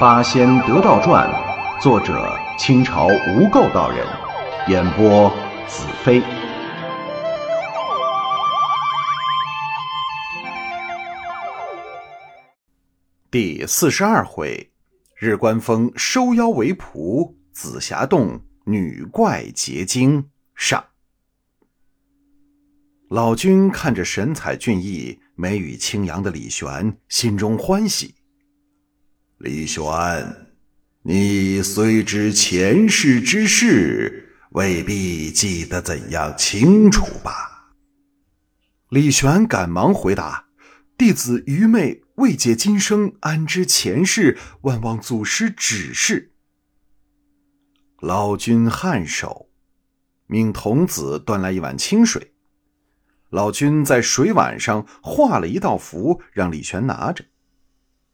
《八仙得道传》，作者清朝无垢道人，演播子飞。第四十二回，日观峰收妖为仆，紫霞洞女怪结晶上。老君看着神采俊逸、眉宇清扬的李玄，心中欢喜。李玄，你虽知前世之事，未必记得怎样清楚吧？李玄赶忙回答：“弟子愚昧，未解今生，安知前世？万望祖师指示。”老君颔首，命童子端来一碗清水。老君在水碗上画了一道符，让李玄拿着。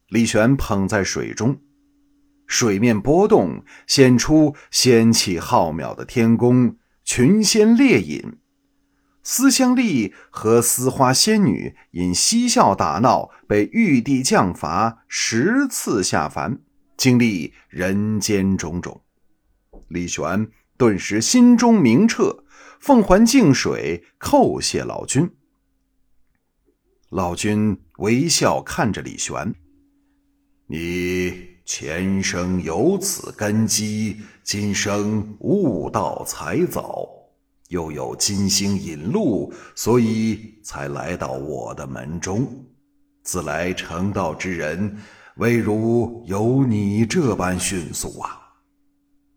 李玄捧在水中，水面波动，显出仙气浩渺的天宫，群仙列引。丝香丽和丝花仙女因嬉笑打闹，被玉帝降罚十次下凡，经历人间种种。李玄顿时心中明澈，奉还净水，叩谢老君。老君微笑看着李玄。你前生有此根基，今生悟道才早，又有金星引路，所以才来到我的门中。自来成道之人，未如有你这般迅速啊！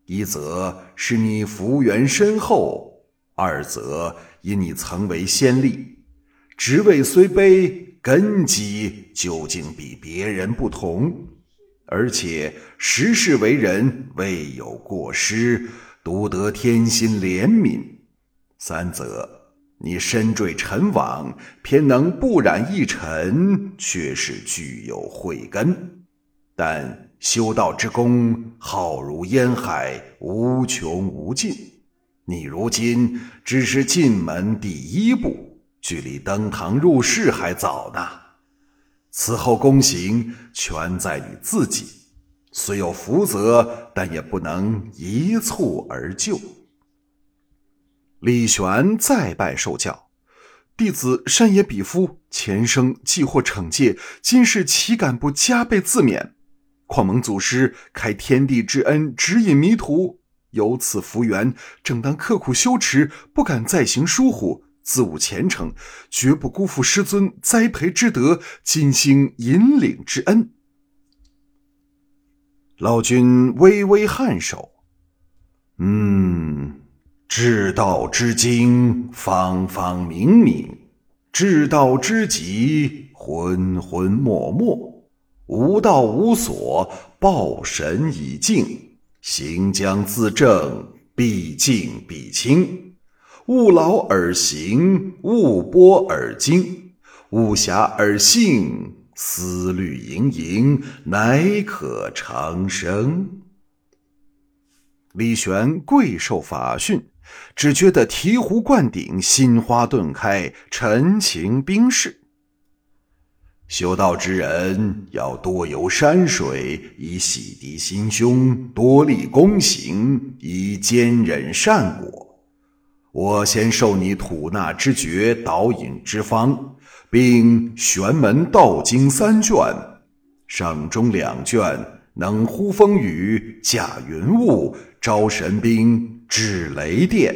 一则是你福缘深厚，二则因你曾为先例，职位虽卑。根基究竟比别人不同，而且时世为人未有过失，独得天心怜悯。三则你身坠尘网，偏能不染一尘，却是具有慧根。但修道之功浩如烟海，无穷无尽。你如今只是进门第一步。距离登堂入室还早呢，此后功行全在你自己。虽有福泽，但也不能一蹴而就。李玄再拜受教，弟子山野比夫，前生既获惩戒，今世岂敢不加倍自勉？况蒙祖师开天地之恩，指引迷途，有此福缘，正当刻苦修持，不敢再行疏忽。自悟前程，绝不辜负师尊栽培之德、金星引领之恩。老君微微颔首，嗯，至道之精，方方明明；至道之极，浑浑默默。无道无所，报神以静。行将自正，必敬必清。勿劳而行，勿波而惊，勿暇而幸，思虑盈盈，乃可长生。李玄贵受法训，只觉得醍醐灌顶，心花顿开，陈情冰释。修道之人要多游山水，以洗涤心胸；多立功行，以坚忍善果。我先授你吐纳之诀、导引之方，并玄门道经三卷，上中两卷能呼风雨、驾云雾、招神兵、制雷电，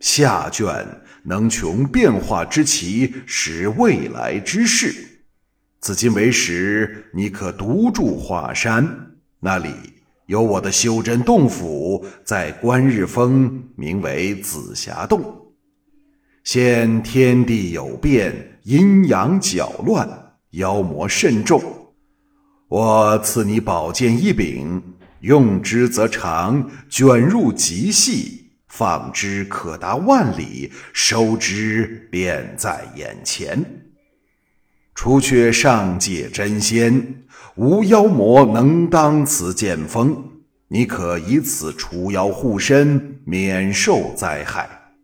下卷能穷变化之奇、识未来之事。自今为始，你可独住华山，那里。有我的修真洞府在观日峰，名为紫霞洞。现天地有变，阴阳搅乱，妖魔甚众。我赐你宝剑一柄，用之则长，卷入极细，放之可达万里，收之便在眼前。除却上界真仙，无妖魔能当此剑锋。你可以此除妖护身，免受灾害。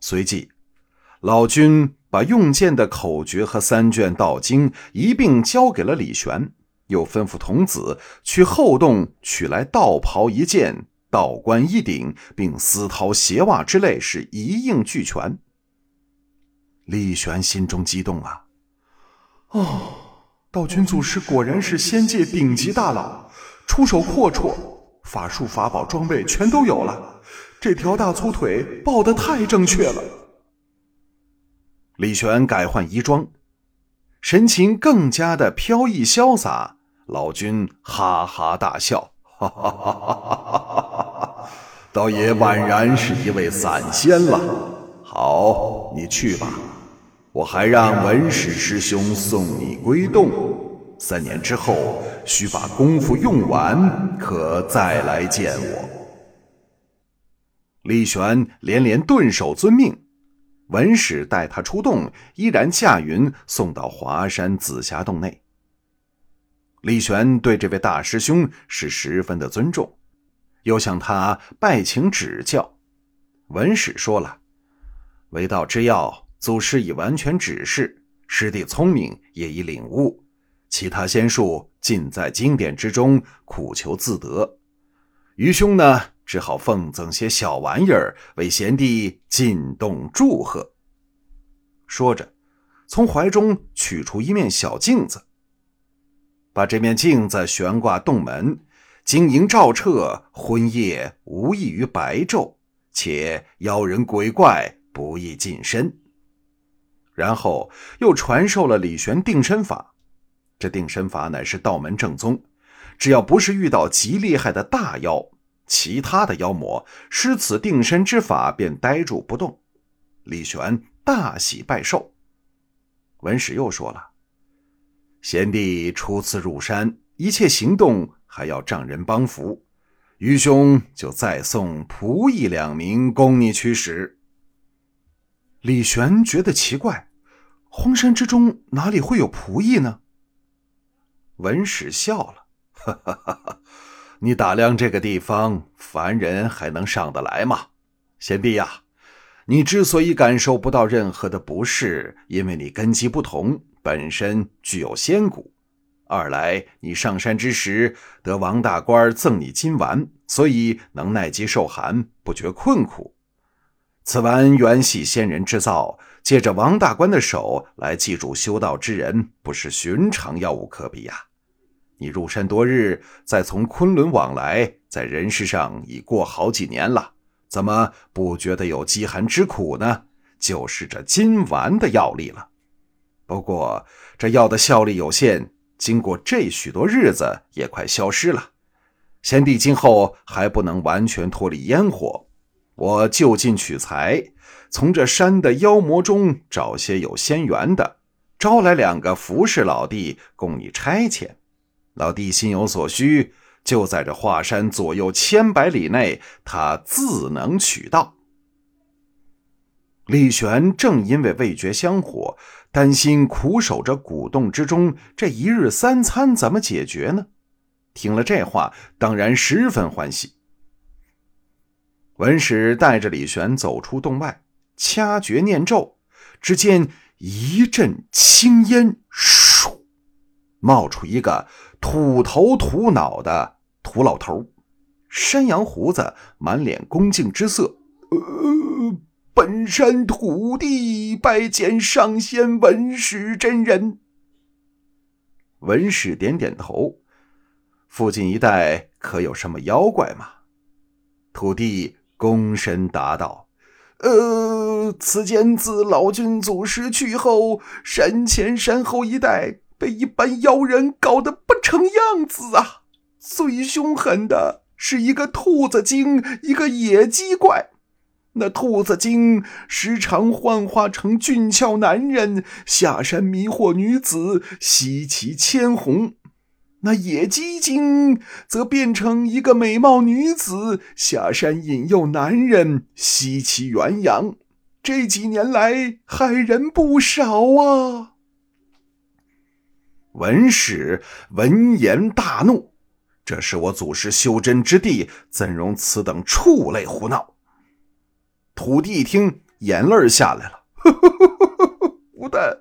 随即，老君把用剑的口诀和三卷道经一并交给了李玄，又吩咐童子去后洞取来道袍一件、道冠一顶，并丝绦鞋袜之类，是一应俱全。李玄心中激动啊！哦，道君祖师果然是仙界顶级大佬，出手阔绰，法术、法宝、装备全都有了。这条大粗腿抱得太正确了。李玄改换衣装，神情更加的飘逸潇洒。老君哈哈大笑：“哈哈哈哈哈哈！道爷宛然是一位散仙了。好，你去吧。我还让文史师兄送你归洞。三年之后，需把功夫用完，可再来见我。”李玄连连顿首遵命，文史带他出洞，依然驾云送到华山紫霞洞内。李玄对这位大师兄是十分的尊重，又向他拜请指教。文史说了：“为道之要，祖师已完全指示，师弟聪明也已领悟，其他仙术尽在经典之中，苦求自得。愚兄呢？”只好奉赠些小玩意儿为贤弟进洞祝贺。说着，从怀中取出一面小镜子，把这面镜子悬挂洞门，晶莹照彻，昏夜无异于白昼，且妖人鬼怪不易近身。然后又传授了李玄定身法，这定身法乃是道门正宗，只要不是遇到极厉害的大妖。其他的妖魔施此定身之法，便呆住不动。李玄大喜拜寿。文史又说了：“贤弟初次入山，一切行动还要丈人帮扶，愚兄就再送仆役两名供你驱使。”李玄觉得奇怪：“荒山之中哪里会有仆役呢？”文史笑了：“哈哈哈哈。”你打量这个地方，凡人还能上得来吗？贤弟呀，你之所以感受不到任何的不适，因为你根基不同，本身具有仙骨；二来，你上山之时得王大官赠你金丸，所以能耐饥受寒，不觉困苦。此丸原系仙人之造，借着王大官的手来记住修道之人，不是寻常药物可比呀。你入山多日，再从昆仑往来，在人世上已过好几年了，怎么不觉得有饥寒之苦呢？就是这金丸的药力了。不过这药的效力有限，经过这许多日子，也快消失了。贤弟今后还不能完全脱离烟火，我就近取材，从这山的妖魔中找些有仙缘的，招来两个服侍老弟，供你差遣。老弟心有所需，就在这华山左右千百里内，他自能取到。李玄正因为味觉香火，担心苦守着古洞之中，这一日三餐怎么解决呢？听了这话，当然十分欢喜。文史带着李玄走出洞外，掐诀念咒，只见一阵青烟，唰，冒出一个。土头土脑的土老头，山羊胡子，满脸恭敬之色。呃，本山土地拜见上仙文史真人。文史点点头。附近一带可有什么妖怪吗？土地躬身答道：“呃，此间自老君祖师去后，山前山后一带。”被一般妖人搞得不成样子啊！最凶狠的是一个兔子精，一个野鸡怪。那兔子精时常幻化成俊俏男人下山迷惑女子，吸其千红；那野鸡精则变成一个美貌女子下山引诱男人，吸其元阳。这几年来害人不少啊！文史闻言大怒：“这是我祖师修真之地，怎容此等畜类胡闹？”土地一听，眼泪下来了：“ 不但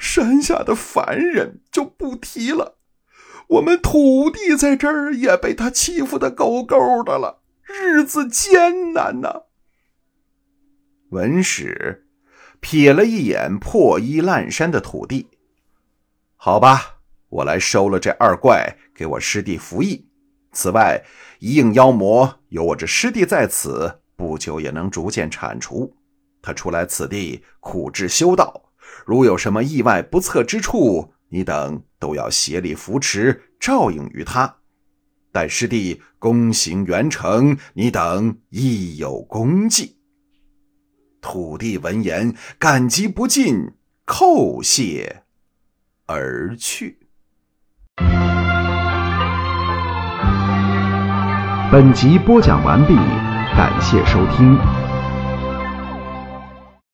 山下的凡人就不提了，我们土地在这儿也被他欺负的够够的了，日子艰难呐。文史瞥了一眼破衣烂衫的土地，好吧，我来收了这二怪，给我师弟服役。此外，一应妖魔有我这师弟在此，不久也能逐渐铲除。他出来此地苦志修道，如有什么意外不测之处，你等都要协力扶持，照应于他。待师弟功行圆成，你等亦有功绩。土地闻言，感激不尽，叩谢而去。本集播讲完毕，感谢收听。